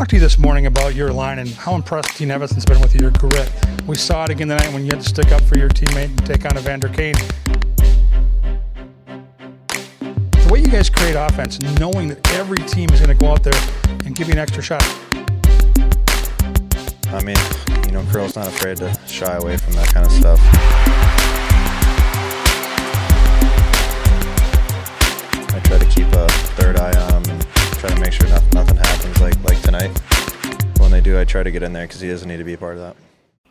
talked to you this morning about your line and how impressed Dean Evason's been with your grit. We saw it again tonight when you had to stick up for your teammate and take on Evander Kane. The way you guys create offense, knowing that every team is going to go out there and give you an extra shot. I mean, you know, Curl's not afraid to shy away from that kind of stuff. I try to keep a third eye on him try to make sure nothing, nothing happens like like tonight. When they do, I try to get in there because he doesn't need to be a part of that.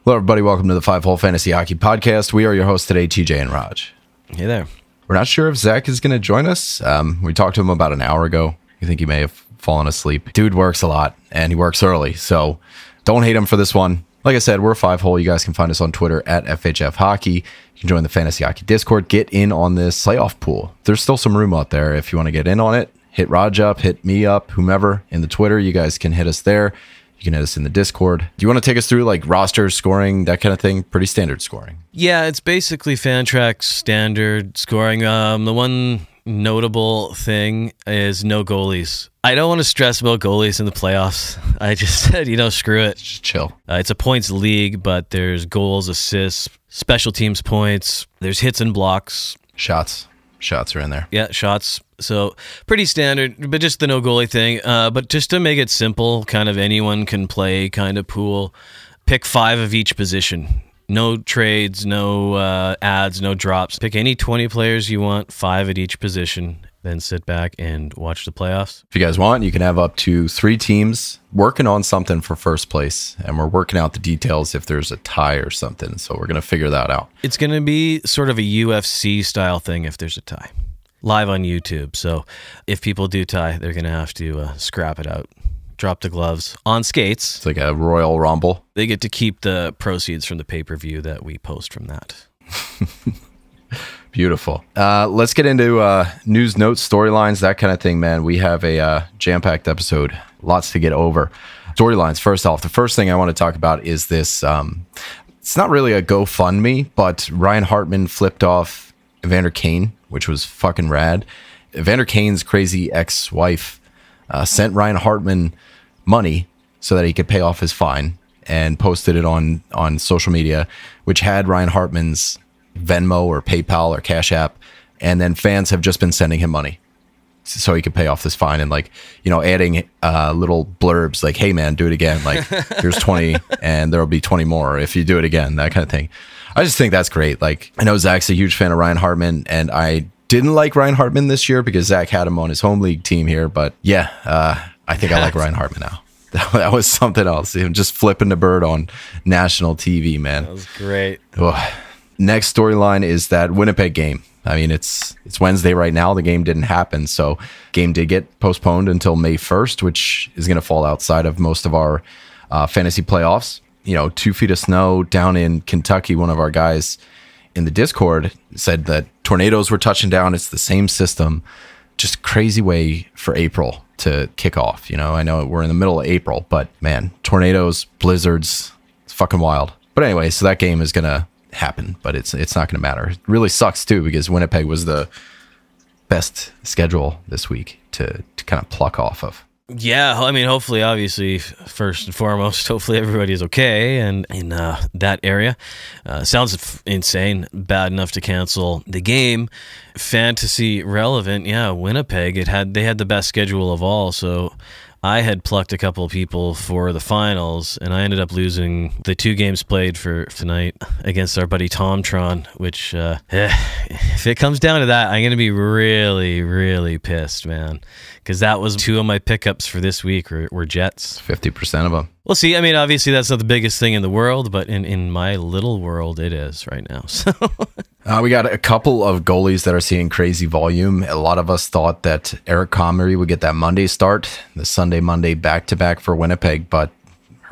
Hello, everybody. Welcome to the Five Hole Fantasy Hockey Podcast. We are your hosts today, TJ and Rog. Hey there. We're not sure if Zac is going to join us. Um, we talked to him about an hour ago. You think he may have fallen asleep. Dude works a lot and he works early. So don't hate him for this one. Like I said, we're Five Hole. You guys can find us on Twitter at FHF Hockey. You can join the Fantasy Hockey Discord. Get in on this playoff pool. There's still some room out there if you want to get in on it. Hit Rog up, hit me up, whomever in the Twitter. You guys can hit us there. You can hit us in the Discord. Do you want to take us through like roster scoring, that kind of thing? Pretty standard scoring. Yeah, it's basically Fantrax standard scoring. Um, the one notable thing is no goalies. I don't want to stress about goalies in the playoffs. I just said, you know, screw it. Just chill. Uh, it's a points league, but there's goals, assists, special teams points, there's hits and blocks. Shots. Shots are in there. Yeah, shots. So pretty standard, but just the no goalie thing. Uh, but just to make it simple, kind of anyone can play kind of pool. Pick five of each position. No trades, no uh, ads, no drops. Pick any 20 players you want, five at each position. Then sit back and watch the playoffs. If you guys want, you can have up to three teams working on something for first place, and we're working out the details if there's a tie or something. So we're gonna figure that out. It's going to be sort of a UFC style thing if there's a tie. Live on YouTube. So if people do tie, they're going to have to uh, scrap it out. Drop the gloves on skates. It's like a Royal Rumble. They get to keep the proceeds from the pay per view that we post from that. Beautiful. Uh, let's get into uh, news, notes, storylines, that kind of thing, man. We have a uh, jam packed episode, lots to get over. Storylines, first off, the first thing I want to talk about is this. Um, it's not really a GoFundMe, but Ryan Hartman flipped off Evander Kane, which was fucking rad. Evander Kane's crazy ex wife uh, sent Ryan Hartman money so that he could pay off his fine and posted it on on social media, which had Ryan Hartman's Venmo or PayPal or Cash App, and then fans have just been sending him money so he could pay off this fine and like you know adding uh, little blurbs like hey man do it again. Like here's 20 and there'll be 20 more if you do it again that kind of thing i just think that's great like i know zach's a huge fan of ryan hartman and i didn't like ryan hartman this year because zach had him on his home league team here but yeah uh, i think i like ryan hartman now that, that was something else him just flipping the bird on national tv man That was great. Ugh. Next storyline is that Winnipeg game. I mean, it's it's Wednesday right now. The game didn't happen, so game did get postponed until May first, which is going to fall outside of most of our uh, fantasy playoffs. You know, two feet of snow down in Kentucky. One of our guys in the Discord said that tornadoes were touching down. It's the same system. Just crazy way for April to kick off. You know, I know we're in the middle of April, but man, tornadoes, blizzards, it's fucking wild. But anyway, so that game is gonna happen, but it's it's not gonna matter. It really sucks too because Winnipeg was the best schedule this week to to kind of pluck off of. Yeah, I mean, hopefully, obviously, first and foremost, hopefully everybody is okay and in uh, that area. Uh, sounds f- insane, bad enough to cancel the game. Fantasy relevant, yeah. Winnipeg, it had they had the best schedule of all, so I had plucked a couple of people for the finals, and I ended up losing the two games played for tonight against our buddy Tom Tron. Which, uh, eh, if it comes down to that, I'm gonna be really, really pissed, man, because that was two of my pickups for this week were, were Jets. Fifty percent of them. Well, see, I mean, obviously that's not the biggest thing in the world, but in in my little world, it is right now. So. Uh, we got a couple of goalies that are seeing crazy volume. A lot of us thought that Eric Comrie would get that Monday start, the Sunday Monday back to back for Winnipeg, but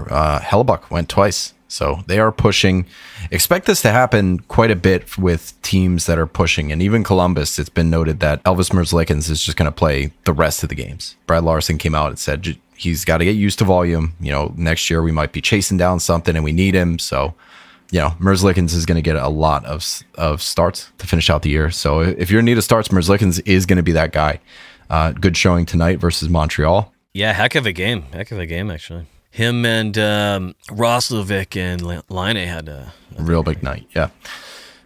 uh, Hellebuyck went twice. So they are pushing. Expect this to happen quite a bit with teams that are pushing, and even Columbus. It's been noted that Elvis Merzlikins is just going to play the rest of the games. Brad Larsen came out and said he's got to get used to volume. You know, next year we might be chasing down something, and we need him. So you know, Merzlikins is going to get a lot of of starts to finish out the year. So if you're in need of starts, Merzlikins is going to be that guy. Uh, good showing tonight versus Montreal. Yeah, heck of a game. Heck of a game, actually. Him and um, Roslovic and Laine had a, a real big night. Yeah.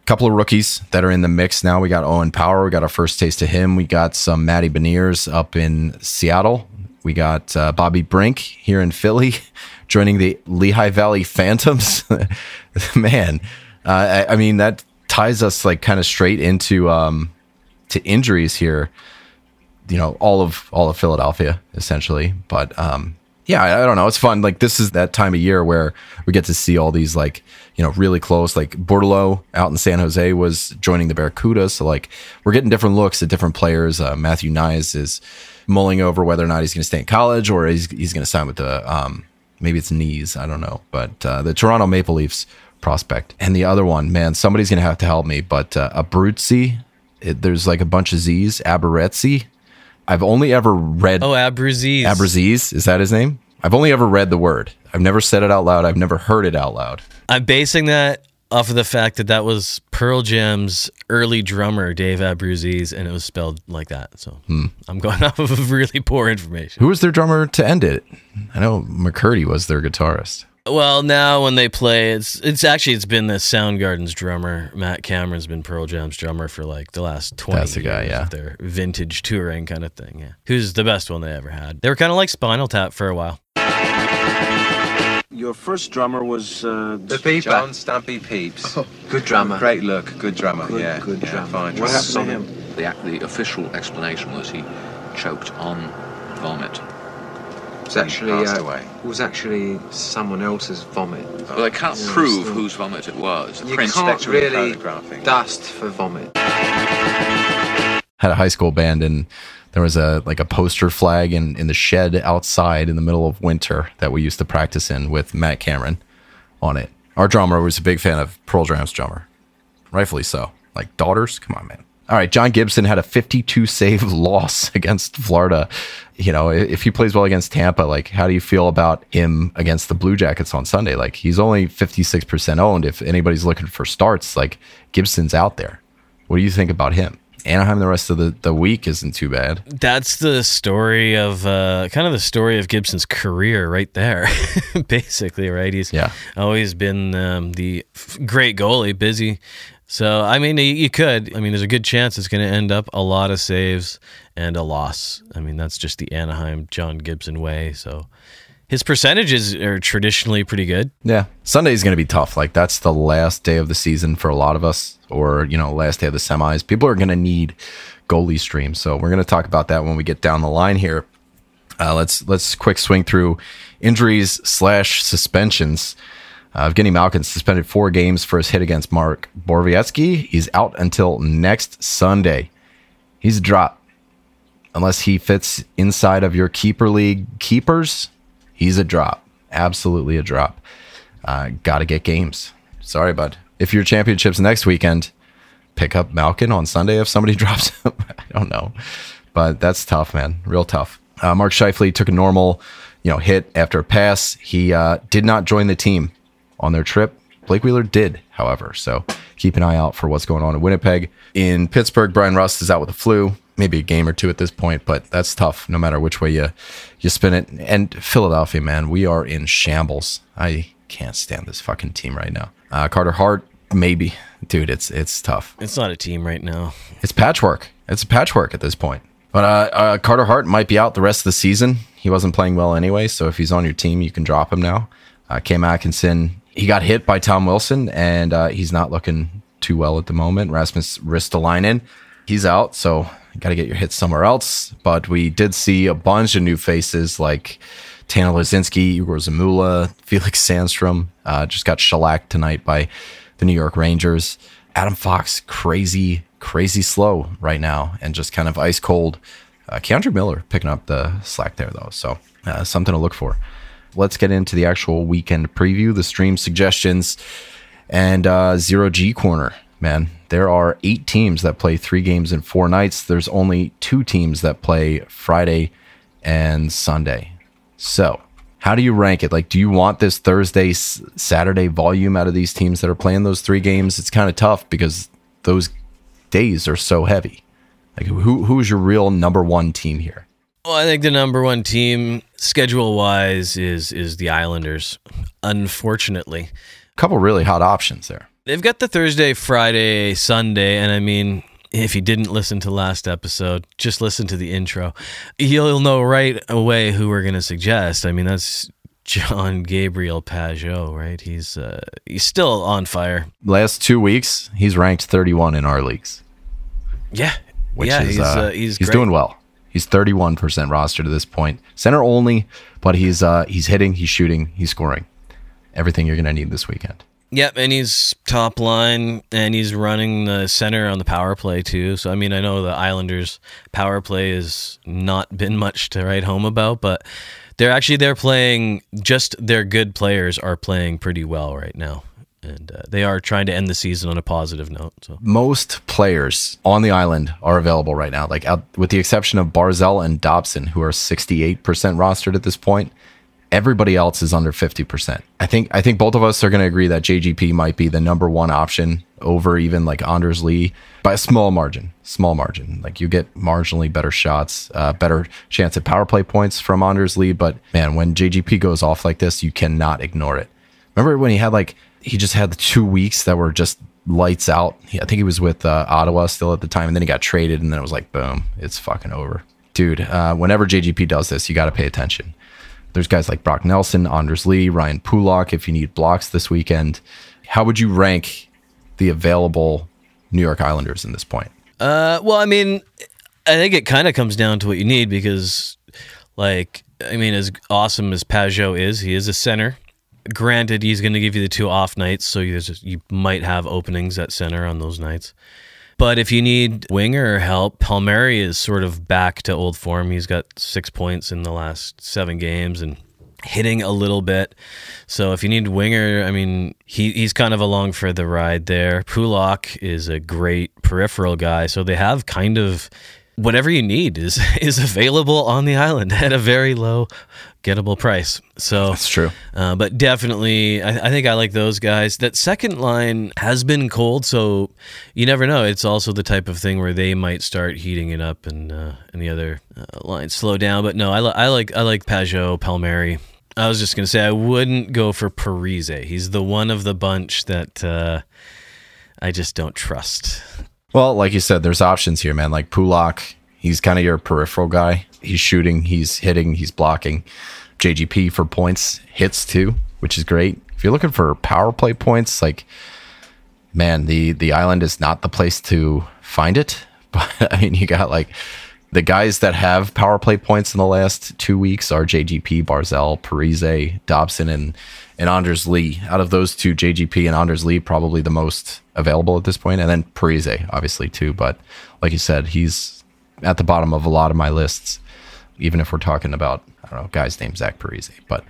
Couple of rookies that are in the mix now. We got Owen Power. We got our first taste of him. We got some Matty Beniers up in Seattle. We got uh, Bobby Brink here in Philly joining the Lehigh Valley Phantoms. Man, uh, I, I, mean, that ties us like kind of straight into um, to injuries here. You know, all of all of Philadelphia essentially, but um, yeah, I, I, don't know. It's fun. Like this is that time of year where we get to see all these like you know really close. Like Bordeleau out in San Jose was joining the Barracudas, so like we're getting different looks at different players. Uh, Matthew Knies is mulling over whether or not he's going to stay in college or he's he's going to sign with the um, maybe it's knees. I don't know, but uh, the Toronto Maple Leafs prospect and the other one, man, somebody's going to have to help me. But uh, Abruzzi it, there's like a bunch of Z's. Aberretzi. I've only ever read. Oh, Abraziz. Abraziz. Is that his name? I've only ever read the word. I've never said it out loud. I've never heard it out loud. I'm basing that off of the fact that that was Pearl Jam's early drummer, Dave Abbruzzese, and it was spelled like that. So hmm. I'm going off of really poor information. Who was their drummer to end it? I know McCready was their guitarist. Well, now when they play, it's it's actually it's been the Soundgarden's drummer. Matt Cameron's been Pearl Jam's drummer for like the last twenty. That's the guy, yeah. Their vintage touring kind of thing. Yeah, who's the best one they ever had? They were kind of like Spinal Tap for a while. Your first drummer was uh, the Peeper. John Stumpy Pepys. Oh, good drummer. Great look. Good drummer. Good, yeah. Good yeah, drummer. Fine. What happened to him? The, the official explanation was he choked on vomit was actually uh, it was actually someone else's vomit. Well, they can't yeah, prove so whose vomit it was. You can't really dust for vomit. Had a high school band and there was a like a poster flag in, in the shed outside in the middle of winter that we used to practice in with Matt Cameron on it. Our drummer was a big fan of Pearl Jam's drummer, rightfully so. Like daughters, come on, man. All right, John Gibson had a 52 save loss against Florida. You know, if he plays well against Tampa, like how do you feel about him against the Blue Jackets on Sunday? Like he's only 56% owned. If anybody's looking for starts, like Gibson's out there. What do you think about him? Anaheim the rest of the, the week isn't too bad. That's the story of uh, kind of the story of Gibson's career right there, basically, right? He's yeah. always been um, the great goalie, busy so, I mean, you could. I mean, there's a good chance it's going to end up a lot of saves and a loss. I mean, that's just the Anaheim John Gibson way. So, his percentages are traditionally pretty good. Yeah. Sunday is going to be tough. Like, that's the last day of the season for a lot of us, or, you know, last day of the semis. People are going to need goalie streams. So, we're going to talk about that when we get down the line here. Uh, let's let's quick swing through injuries slash suspensions. Uh, Evgeny Malkin suspended four games for his hit against Mark Borowiecki. He's out until next Sunday. He's a drop. Unless he fits inside of your keeper league keepers, he's a drop. Absolutely a drop. Uh, Got to get games. Sorry, bud. If your championships next weekend, pick up Malkin on Sunday if somebody drops him. I don't know. But that's tough, man. Real tough. Uh, Mark Scheifele took a normal, you know, hit after a pass. He uh, did not join the team on their trip. Blake Wheeler did, however. So keep an eye out for what's going on in Winnipeg. In Pittsburgh, Bryan Rust is out with the flu. Maybe a game or two at this point, but that's tough no matter which way you you spin it. And Philadelphia, man, we are in shambles. I can't stand this fucking team right now. Uh, Carter Hart, maybe, dude, it's it's tough. It's not a team right now. It's patchwork. It's a patchwork at this point. But uh, uh, Carter Hart might be out the rest of the season. He wasn't playing well anyway, so if he's on your team, you can drop him now. Uh, Cam Atkinson, he got hit by Tom Wilson, and uh, he's not looking too well at the moment. Rasmus Ristolainen, he's out, so got to get your hits somewhere else. But we did see a bunch of new faces like Tanner Laczynski, Igor Zamula, Felix Sandstrom. Uh, just got shellacked tonight by the New York Rangers. Adam Fox, crazy, crazy slow right now, and just kind of ice cold. Uh, K'Andre Miller picking up the slack there though, so uh, something to look for let's get into the actual weekend preview, the stream suggestions, and uh, zero G corner. Man, there are eight teams that play three games in four nights. There's only two teams that play Friday and Sunday. So, how do you rank it? Like, do you want this Thursday, Saturday volume out of these teams that are playing those three games? It's kind of tough because those days are so heavy. Like, who who is your real number one team here? Well, I think the number one team schedule wise is is the Islanders. Unfortunately, A couple really hot options there. They've got the Thursday, Friday, Sunday, and I mean, if you didn't listen to last episode, just listen to the intro. You'll know right away who we're going to suggest. I mean, that's John Gabriel Pageau, right? He's uh, he's still on fire. Last two weeks, he's ranked 31 in our leagues, Yeah, which yeah, is he's uh, uh, he's, he's doing well. He's 31% roster to this point. Center only, but he's uh, he's hitting, he's shooting, he's scoring. Everything you're going to need this weekend. Yep, and he's top line, and he's running the center on the power play too. So I mean, I know the Islanders' power play has not been much to write home about, but they're actually they're playing just their good players are playing pretty well right now, and uh, they are trying to end the season on a positive note. So most players on the island are available right now, like out, with the exception of Barzal and Dobson, who are 68% rostered at this point. Everybody else is under 50%. I think I think both of us are going to agree that JGP might be the number one option over even like Anders Lee by a small margin. Small margin. Like you get marginally better shots, uh, better chance at power play points from Anders Lee. But man, when JGP goes off like this, you cannot ignore it. Remember when he had like he just had the two weeks that were just lights out. I think he was with uh, Ottawa still at the time, and then he got traded, and then it was like boom, it's fucking over, dude. Uh, whenever JGP does this, you got to pay attention. There's guys like Brock Nelson, Anders Lee, Ryan Pulock. If you need blocks this weekend, how would you rank the available New York Islanders in this point? Uh, well, I mean, I think it kind of comes down to what you need because, like, I mean, as awesome as Pageau is, he is a center. Granted, he's going to give you the two off nights, so you you might have openings at center on those nights. But if you need winger help, Palmieri is sort of back to old form. He's got six points in the last seven games and hitting a little bit. So if you need winger, I mean, he, he's kind of along for the ride there. Pulock is a great peripheral guy. So they have kind of whatever you need is is available on the island at a very low gettable price. So That's true. uh, but definitely, I, I think I like those guys. That second line has been cold, so you never know. It's also the type of thing where they might start heating it up, and uh, and the other uh, lines slow down. But no, I, li- I like I like Pageau, Palmieri. I was just gonna say I wouldn't go for Parise. He's the one of the bunch that uh, I just don't trust. Well, like you said, there's options here, man. Like Pulock, he's kind of your peripheral guy. He's shooting, he's hitting, he's blocking. JGP for points hits too, which is great. If you're looking for power play points, like man, the the island is not the place to find it. But I mean, you got like the guys that have power play points in the last two weeks are JGP, Barzal, Parise, Dobson, and and Anders Lee. Out of those two, JGP and Anders Lee probably the most available at this point, and then Parise obviously too. But like you said, he's at the bottom of a lot of my lists, even if we're talking about I don't know guys named Zach Parise. But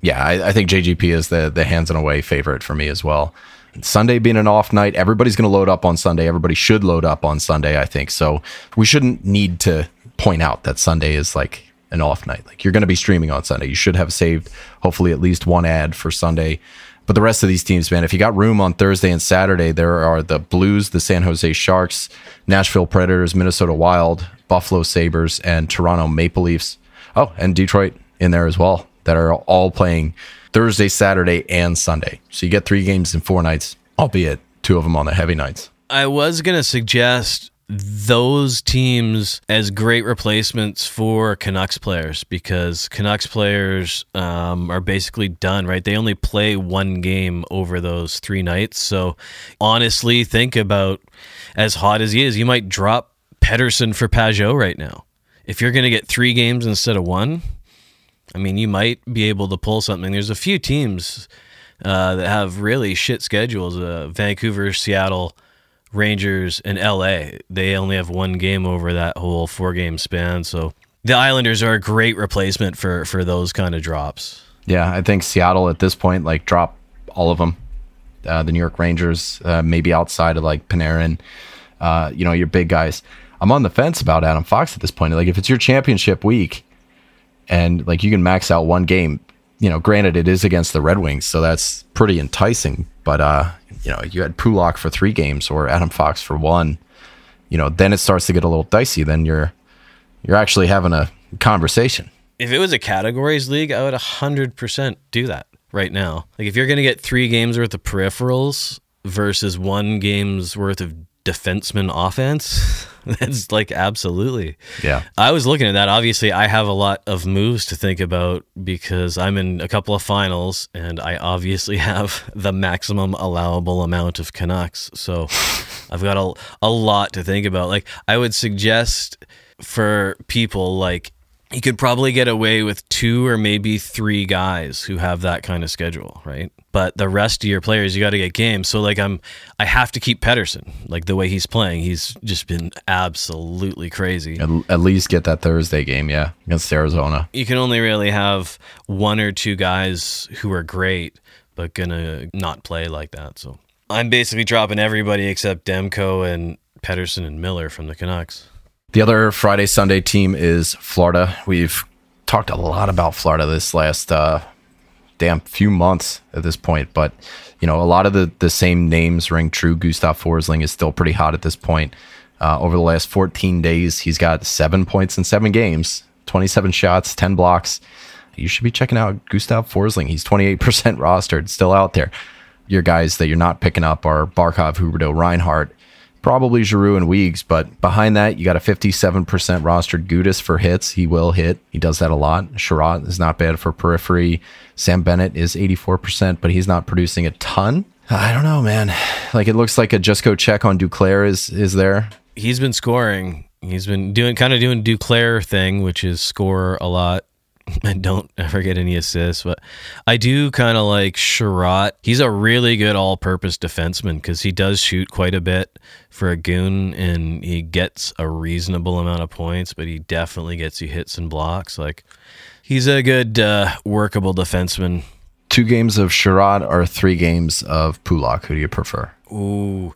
yeah, I, I think JGP is the the hands and away favorite for me as well. Sunday being an off night, everybody's going to load up on Sunday. Everybody should load up on Sunday, I think. So we shouldn't need to point out that Sunday is like an off night. Like you're going to be streaming on Sunday. You should have saved hopefully at least one ad for Sunday. But the rest of these teams, man, if you got room on Thursday and Saturday, there are the Blues, the San Jose Sharks, Nashville Predators, Minnesota Wild, Buffalo Sabres, and Toronto Maple Leafs. Oh, and Detroit in there as well that are all playing Thursday, Saturday, and Sunday. So you get three games in four nights, albeit two of them on the heavy nights. I was going to suggest those teams as great replacements for Canucks players because Canucks players um, are basically done, right? They only play one game over those three nights. So honestly, think about as hot as he is, you might drop Pettersson for Pageau right now. If you're going to get three games instead of one, I mean, you might be able to pull something. There's a few teams uh, that have really shit schedules uh, Vancouver, Seattle, Rangers, and LA. They only have one game over that whole four game span. So the Islanders are a great replacement for, for those kind of drops. Yeah, I think Seattle at this point, like, drop all of them. Uh, the New York Rangers, uh, maybe outside of like Panarin, uh, you know, your big guys. I'm on the fence about Adam Fox at this point. Like, if it's your championship week and like you can max out one game, you know, granted it is against the Red Wings, so that's pretty enticing. But uh, you know, you had Pulock for three games or Adam Fox for one. You know, then it starts to get a little dicey. Then you're you're actually having a conversation. If it was a categories league, I would 100% do that right now. Like if you're going to get 3 games worth of peripherals versus 1 game's worth of defenseman offense, that's like absolutely. Yeah. I was looking at that. Obviously, I have a lot of moves to think about because I'm in a couple of finals and I obviously have the maximum allowable amount of Canucks. So I've got a, a lot to think about. Like, I would suggest for people like you could probably get away with two or maybe three guys who have that kind of schedule, right? But the rest of your players, you got to get games. So like I'm, I have to keep Pettersson. Like the way he's playing, he's just been absolutely crazy. At, at least get that Thursday game, yeah, against Arizona. You can only really have one or two guys who are great, but gonna not play like that. So I'm basically dropping everybody except Demko and Pettersson and Miller from the Canucks. The other Friday Sunday team is Florida. We've talked a lot about Florida this last uh, damn few months at this point, but you know a lot of the the same names ring true. Gustav Forsling is still pretty hot at this point. Uh, over the last 14 days, he's got seven points in seven games, 27 shots, 10 blocks. You should be checking out Gustav Forsling. He's 28% rostered, still out there. Your guys that you're not picking up are Barkov, Huberdeau, Reinhart, probably Giroux and Weeks, but behind that, you got a 57% rostered Gudas for hits. He will hit. He does that a lot. Chiarot is not bad for periphery. Sam Bennett is 84%, but he's not producing a ton. I don't know, man. Like it looks like a just go check on Duclair is is there. He's been scoring. He's been doing kind of doing Duclair thing, which is score a lot and don't ever get any assists. But I do kind of like Chiarot. He's a really good all purpose defenseman because he does shoot quite a bit for a goon and he gets a reasonable amount of points, but he definitely gets you hits and blocks. Like he's a good uh, workable defenseman. Two games of Chiarot or three games of Pulock. Who do you prefer? Ooh,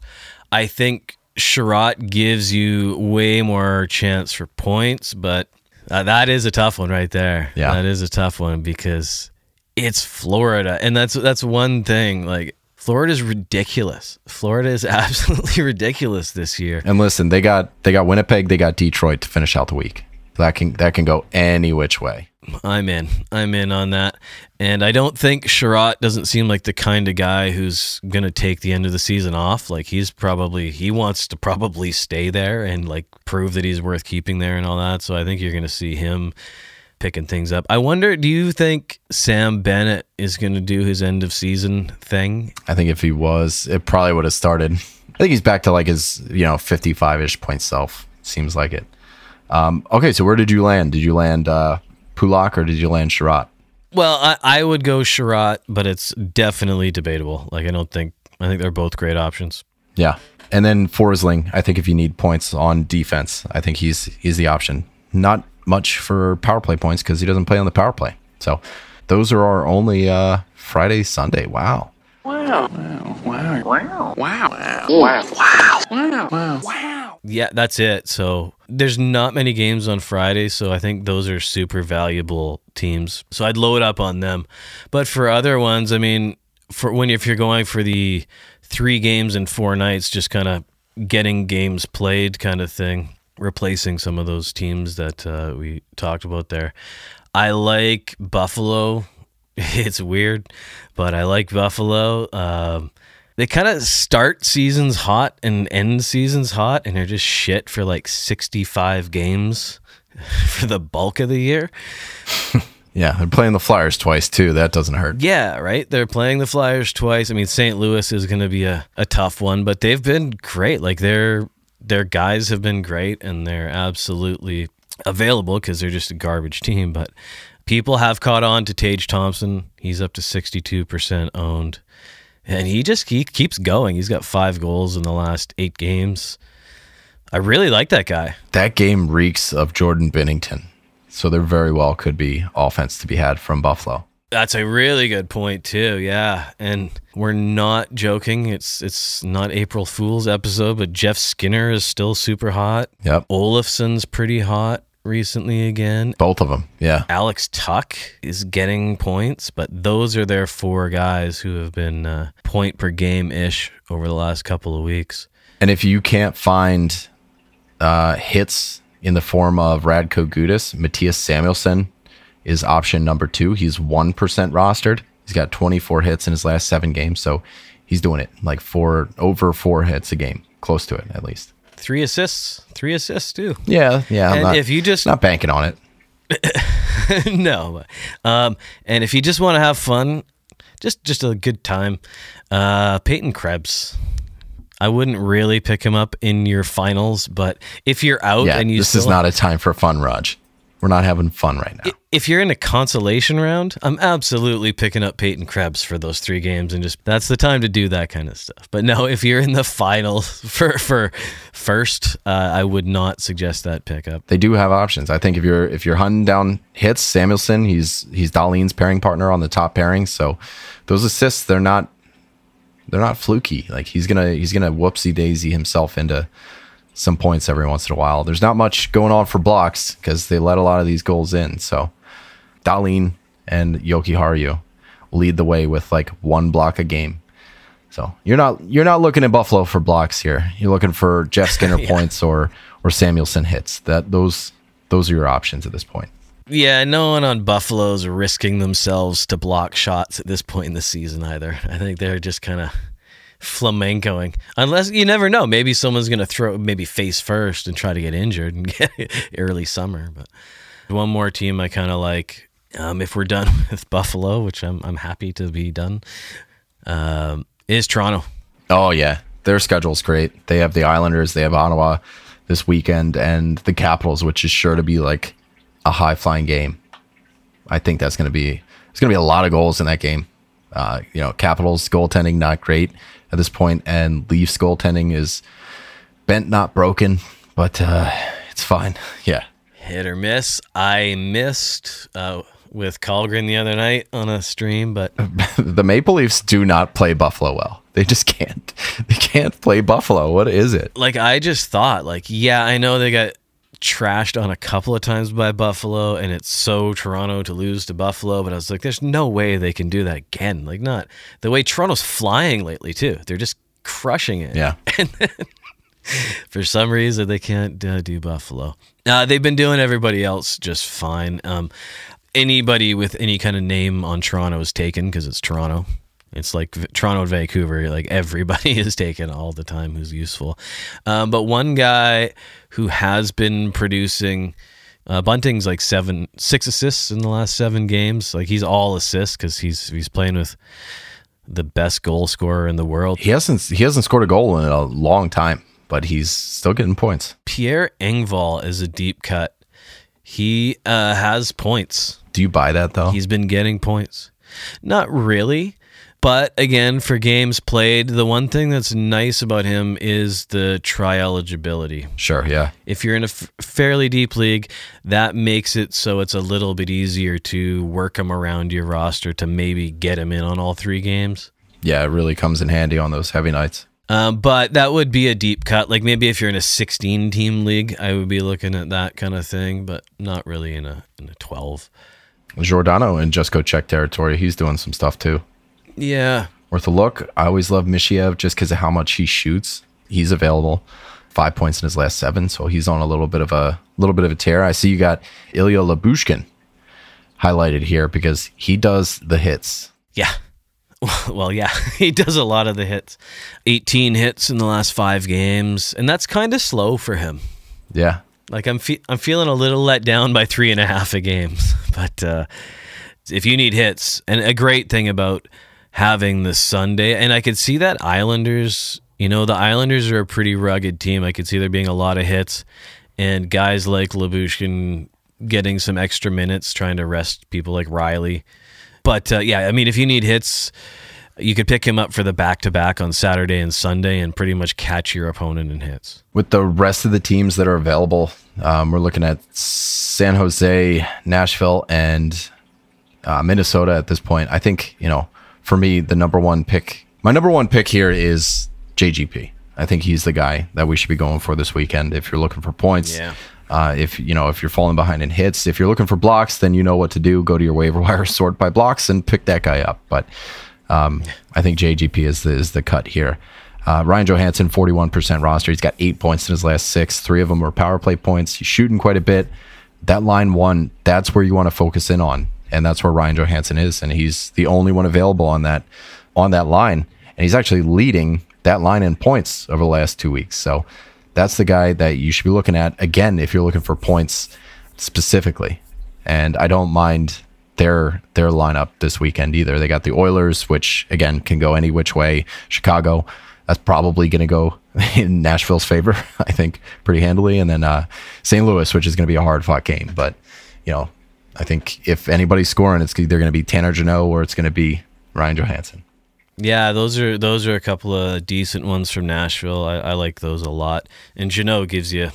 I think Chiarot gives you way more chance for points, but uh, that is a tough one right there. Yeah. that is a tough one because it's Florida, and that's that's one thing. Like Florida is ridiculous. Florida is absolutely ridiculous this year. And listen, they got they got Winnipeg, they got Detroit to finish out the week. That can that can go any which way. I'm in. I'm in on that. And I don't think Chiarot doesn't seem like the kind of guy who's going to take the end of the season off. Like he's probably, he wants to probably stay there and like prove that he's worth keeping there and all that. So I think you're going to see him picking things up. I wonder, do you think Sam Bennett is going to do his end of season thing? I think if he was, it probably would have started. I think he's back to like his, you know, 55 ish point self. Seems like it. Um, okay, so where did you land? Did you land uh, Pulock or did you land Chiarot? Well, I, I would go Chiarot, but it's definitely debatable. Like, I don't think, I think they're both great options. Yeah. And then Forsling, I think if you need points on defense, I think he's he's the option. Not much for power play points because he doesn't play on the power play. So those are our only uh, Friday, Sunday. Wow. Yeah, that's it. So there's not many games on Friday, so I think those are super valuable teams. So I'd load up on them. But for other ones, I mean, for when if you're going for the three games in four nights, just kind of getting games played kind of thing, replacing some of those teams that uh, we talked about there. I like Buffalo. It's weird, but I like Buffalo. Um, they kind of start seasons hot and end seasons hot, and they're just shit for like 65 games for the bulk of the year. Yeah, they're playing the Flyers twice too. That doesn't hurt. Yeah, right. They're playing the Flyers twice. I mean, St. Louis is going to be a, a tough one, but they've been great. Like their their guys have been great, and they're absolutely available because they're just a garbage team. But people have caught on to Tage Thompson. He's up to sixty two percent owned, and he just he keeps going. He's got five goals in the last eight games. I really like that guy. That game reeks of Jordan Binnington. So there very well could be offense to be had from Buffalo. That's a really good point too. Yeah, and we're not joking. It's it's not April Fool's episode, but Jeff Skinner is still super hot. Yep. Olofsson's pretty hot recently again. Both of them. Yeah. Alex Tuch is getting points, but those are their four guys who have been uh, point per game ish over the last couple of weeks. And if you can't find uh, hits in the form of Radko Gudas. Mattias Samuelsson is option number two. He's 1% rostered. He's got 24 hits in his last seven games. So he's doing it like four, over four hits a game, close to it at least. Three assists, three assists too. Yeah. Yeah. I'm And not, if you just- not banking on it. no, um, and if you just want to have fun, just just a good time, uh, Peyton Krebs. I wouldn't really pick him up in your finals, but if you're out Yeah. and you This still is not a time for fun, Rog. We're not having fun right now. if you're in a consolation round, I'm absolutely picking up Peyton Krebs for those three games, and just that's the time to do that kind of stuff. But no, if you're in the final for for first, uh, I would not suggest that pickup. they do have options. I think if you're if you're hunting down hits, Samuelsson, he's he's Dahlin's pairing partner on the top pairing. So those assists, they're not they're not fluky. Like he's gonna he's gonna whoopsie daisy himself into some points every once in a while. There's not much going on for blocks because they let a lot of these goals in. So Dahlin and Jokiharju lead the way with like one block a game. So you're not you're not looking at Buffalo for blocks here. You're looking for Jeff Skinner points or or Samuelsson hits. That those those are your options at this point. Yeah, no one on Buffalo's risking themselves to block shots at this point in the season either. I think they're just kind of flamencoing. Unless you never know, maybe someone's to throw maybe face first and try to get injured and get early summer. But one more team I kind of like. Um, if we're done with Buffalo, which I'm I'm happy to be done, um, is Toronto. Oh yeah, their schedule's great. They have the Islanders, they have Ottawa this weekend, and the Capitals, which is sure to be like a high flying game. I think that's going to be it's going to be a lot of goals in that game. Uh, you know, Capitals goaltending not great at this point, and Leafs goaltending is bent not broken, but uh, it's fine. Yeah, Hit or miss. I missed uh, with Källgren the other night on a stream, but the Maple Leafs do not play Buffalo well. They just can't. They can't play Buffalo. What is it? like I just thought, like, yeah, I know they got trashed on a couple of times by Buffalo, and it's so Toronto to lose to Buffalo, but I was like, there's no way they can do that again. Like, not the way Toronto's flying lately too. They're just crushing it. Yeah. And for some reason, they can't uh, do Buffalo. Uh, they've been doing everybody else just fine. Um, anybody with any kind of name on Toronto is taken because it's Toronto. It's like V- Toronto and Vancouver. Like everybody is taken all the time who's useful. Um, but one guy who has been producing uh, Bunting's like seven, six assists in the last seven games. Like he's all assists because he's he's playing with the best goal scorer in the world. He hasn't he hasn't scored a goal in a long time, but he's still getting points. Pierre Engvall is a deep cut. He uh, has points. Do you buy that though? He's been getting points. Not really. But again, for games played, the one thing that's nice about him is the try eligibility. sure, yeah. If you're in a f- fairly deep league, that makes it so it's a little bit easier to work him around your roster to maybe get him in on all three games. Yeah, it really comes in handy on those heavy nights. Um, but that would be a deep cut. Like maybe if you're in a 16 team league, I would be looking at that kind of thing, but not really in a in a 12. Giordano in just go check territory. He's doing some stuff too. Yeah, Worth a look. I always love Mikheyev just because of how much he shoots. He's available. Five points in his last seven, so he's on a little bit of a little bit of a tear. I see you got Ilya Lyubushkin highlighted here because he does the hits. yeah. Well, yeah, he does a lot of the hits. 18 hits in the last five games, and that's kind of slow for him. Yeah, Like I'm, fe- I'm feeling a little let down by three and a half a games. But uh, if you need hits, and a great thing about having the Sunday, and I could see that Islanders. You know, the Islanders are a pretty rugged team. I could see there being a lot of hits, and guys like Lyubushkin getting some extra minutes, trying to rest people like Rielly. But uh, yeah, I mean, if you need hits, you could pick him up for the back to back on Saturday and Sunday, and pretty much catch your opponent in hits. with the rest of the teams that are available, um, we're looking at San Jose, Nashville, and uh, Minnesota at this point. I think you know, for me, the number one pick, my number one pick here is JGP. I think he's the guy that we should be going for this weekend. If you're looking for points, Yeah. Uh, if you know if you're falling behind in hits, if you're looking for blocks, then you know what to do. Go to your waiver wire, sort by blocks, and pick that guy up. But um, I think JGP is the is the cut here. Uh, Ryan Johansen, 41% roster. He's got eight points in his last six. Three of them were power play points. He's shooting quite a bit. That line one, that's where you want to focus in on. And that's where Ryan Johansen is. And he's the only one available on that on that line. And he's actually leading that line in points over the last two weeks. So that's the guy that you should be looking at again if you're looking for points specifically. And I don't mind their their lineup this weekend either. They got the Oilers, which again can go any which way. Chicago, that's probably going to go in Nashville's favor, I think, pretty handily. And then uh, St. Louis, which is going to be a hard fought game. But you know, I think if anybody's scoring, it's either going to be Tanner Jeannot or it's going to be Ryan Johansen. Yeah, those are those are a couple of decent ones from Nashville. I, I like those a lot. And Jeannot gives you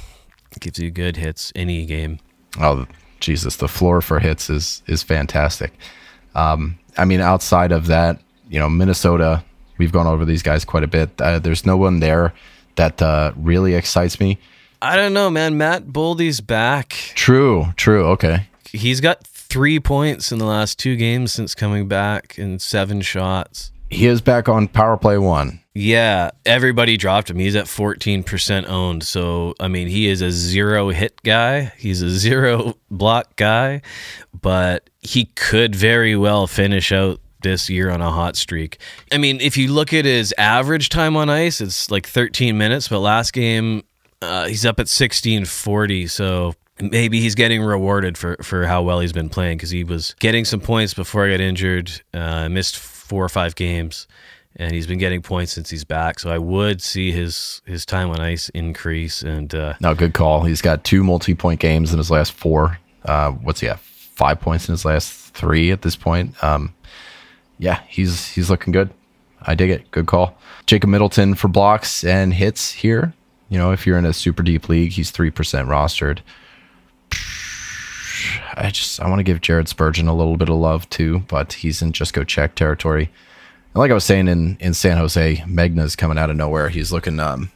gives you good hits any game. Oh Jesus, the floor for hits is is fantastic. Um, I mean, outside of that, you know, Minnesota, we've gone over these guys quite a bit. Uh, there's no one there that uh, really excites me. I don't know, man. Matt Boldy's back. True, true. Okay, He's got three points in the last two games since coming back in seven shots. he is back on power play one. Yeah, everybody dropped him. He's at 14% owned. So, I mean, he is a zero hit guy. He's a zero block guy, but he could very well finish out this year on a hot streak. I mean, if you look at his average time on ice, it's like 13 minutes, but last game uh, he's up at 1640. So, maybe he's getting rewarded for, for how well he's been playing because he was getting some points before I got injured, uh, missed four or five games and he's been getting points since he's back. So I would see his his time on ice increase. And uh, No, good call. He's got two multi point games in his last four. Uh, what's he at? Five points in his last three at this point. Um, yeah, he's he's looking good. I dig it. Good call. Jacob Middleton for blocks and hits here. You know, if you're in a super deep league, he's three percent rostered. I just I want to give Jared Spurgeon a little bit of love too, but he's in just go check territory. And like I was saying in in San Jose, Megna's coming out of nowhere. He's looking um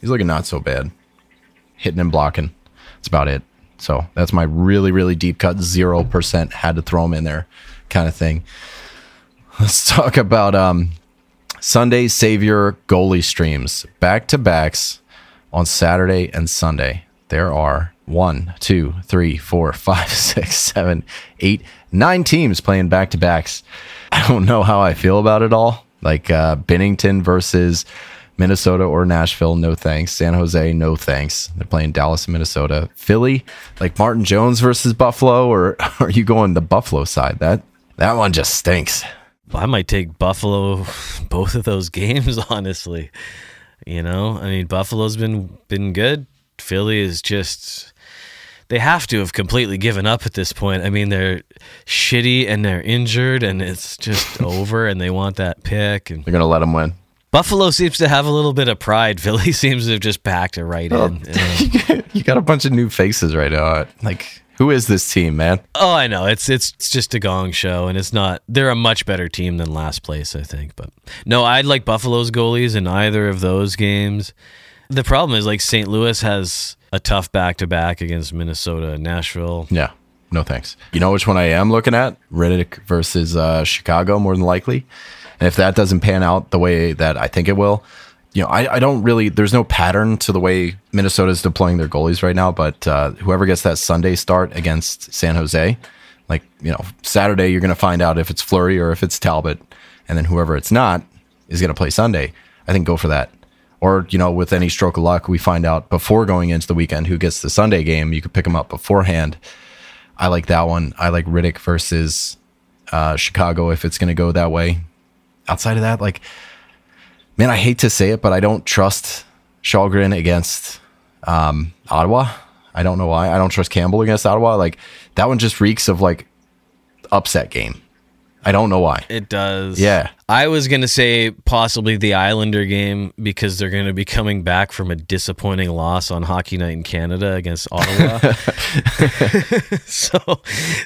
he's looking not so bad. Hitting and blocking. That's about it. So that's my really, really deep cut, zero percent had to throw him in there kind of thing. Let's talk about um Sunday Savior goalie streams. Back to backs on Saturday and Sunday. There are one, two, three, four, five, six, seven, eight, nine teams playing back to backs. I don't know how I feel about it all. Like uh, Binnington versus Minnesota or Nashville, no thanks. San Jose, no thanks. They're playing Dallas and Minnesota. Philly, like Martin Jones versus Buffalo, or are you going the Buffalo side? That that one just stinks. I might take Buffalo both of those games. Honestly, you know, I mean, Buffalo's been been good. Philly is just. They have to have completely given up at this point. I mean, they're shitty and they're injured, and it's just over. And they want that pick. And They're gonna let them win. Buffalo seems to have a little bit of pride. Philly seems to have just packed it right in. Uh, you got a bunch of new faces right now. Like, who is this team, man? oh, I know. It's it's it's just a gong show, and it's not. They're a much better team than last place, I think. But no, I'd like Buffalo's goalies in either of those games. The problem is like St. Louis has a tough back to back against Minnesota and Nashville. Yeah, no thanks. You know which one I am looking at? Rittich versus uh, Chicago, more than likely. And if that doesn't pan out the way that I think it will, you know, I, I don't really. There's no pattern to the way Minnesota is deploying their goalies right now. But uh, whoever gets that Sunday start against San Jose, like you know, Saturday you're going to find out if it's Fleury or if it's Talbot, and then whoever it's not is going to play Sunday. I think go for that. Or you know, with any stroke of luck, we find out before going into the weekend who gets the Sunday game. You could pick them up beforehand. I like that one. I like Rittich versus uh, Chicago if it's going to go that way. Outside of that, like, man, I hate to say it, but I don't trust Källgren against um, Ottawa. I don't know why. I don't trust Campbell against Ottawa. Like that one just reeks of like upset game. I don't know why. It does. Yeah. I was going to say possibly the Islander game because they're going to be coming back from a disappointing loss on Hockey Night in Canada against Ottawa. so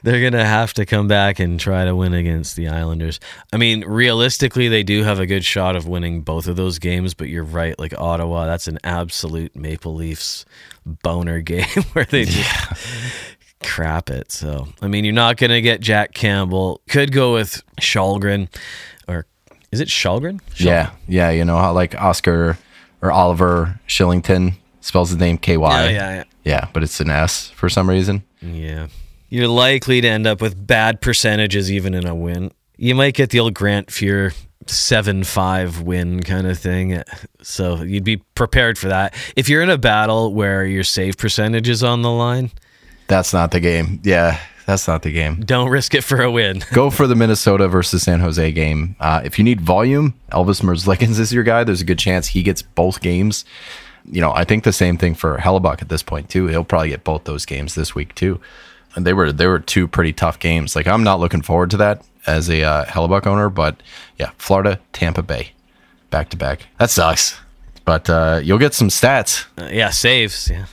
they're going to have to come back and try to win against the Islanders. I mean, realistically, they do have a good shot of winning both of those games, but you're right. Like Ottawa, that's an absolute Maple Leafs boner game where they just crap it. So, I mean, you're not going to get Jack Campbell. Could go with Shalgren or Is it Shalgren? Yeah, yeah. You know how like Oscar or Oliver Shillington spells his name K Y. Yeah, yeah, yeah. Yeah, but it's an S for some reason. Yeah. You're likely to end up with bad percentages even in a win. You might get the old Grant Fuhr 7 5 win kind of thing. So you'd be prepared for that. If you're in a battle where your save percentage is on the line, That's not the game. Yeah, that's not the game. don't risk it for a win. Go for the Minnesota versus San Jose game. Uh, if you need volume, Elvis Merzlikins is your guy. There's a good chance he gets both games. You know, I think the same thing for Hellebuyck at this point too. He'll probably get both those games this week too. And they were they were two pretty tough games. Like I'm not looking forward to that as a uh, Hellebuyck owner, but yeah, Florida, Tampa Bay, back to back. That sucks. But uh, you'll get some stats. Uh, yeah, saves. Yeah.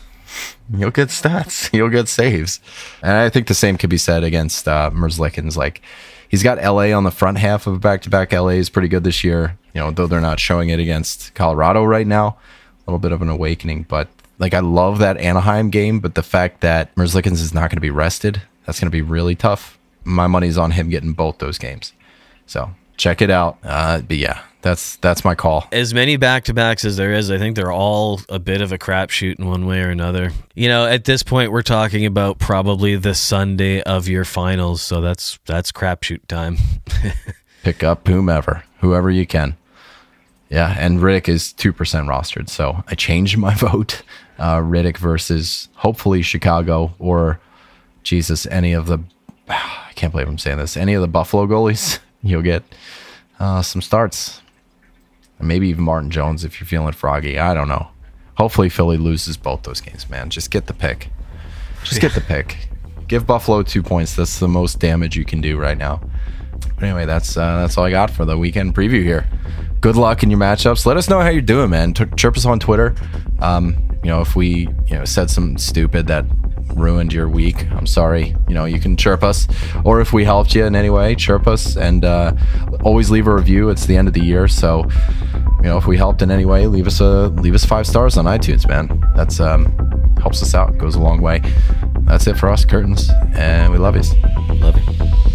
You'll get stats. You'll get saves. And I think the same could be said against uh, Merzlikins. Like he's got LA on the front half of back to back. LA is pretty good this year. You know, though they're not showing it against Colorado right now. A little bit of an awakening, but like I love that Anaheim game. But the fact that Merzlikins is not going to be rested, that's going to be really tough. My money's on him getting both those games. So check it out. Uh, but yeah, that's that's my call. As many back to backs as there is, I think they're all a bit of a crapshoot in one way or another. You know, at this point, we're talking about probably the Sunday of your finals, so that's that's crapshoot time. pick up whomever, whoever you can. Yeah, and Rittich is two percent rostered, so I changed my vote. Uh, Rittich versus hopefully Chicago or Jesus, any of the. I can't believe I'm saying this. Any of the Buffalo goalies, you'll get uh, some starts, maybe even Martin Jones if you're feeling froggy. I don't know. Hopefully Philly loses both those games, man. Just get the pick. Just get the pick. Give Buffalo two points. That's the most damage you can do right now. But anyway, that's uh, that's all I got for the weekend preview here. Good luck in your matchups. Let us know how you're doing, man. T- chirp us on Twitter. Um, you know, if we you know said some stupid that ruined your week, I'm sorry. You know, you can chirp us, or if we helped you in any way, chirp us, and uh, always leave a review. It's the end of the year, so you know if we helped in any way, leave us a leave us five stars on iTunes, man. That's um, helps us out. Goes a long way. That's it for us, curtains, and we love you. Love you.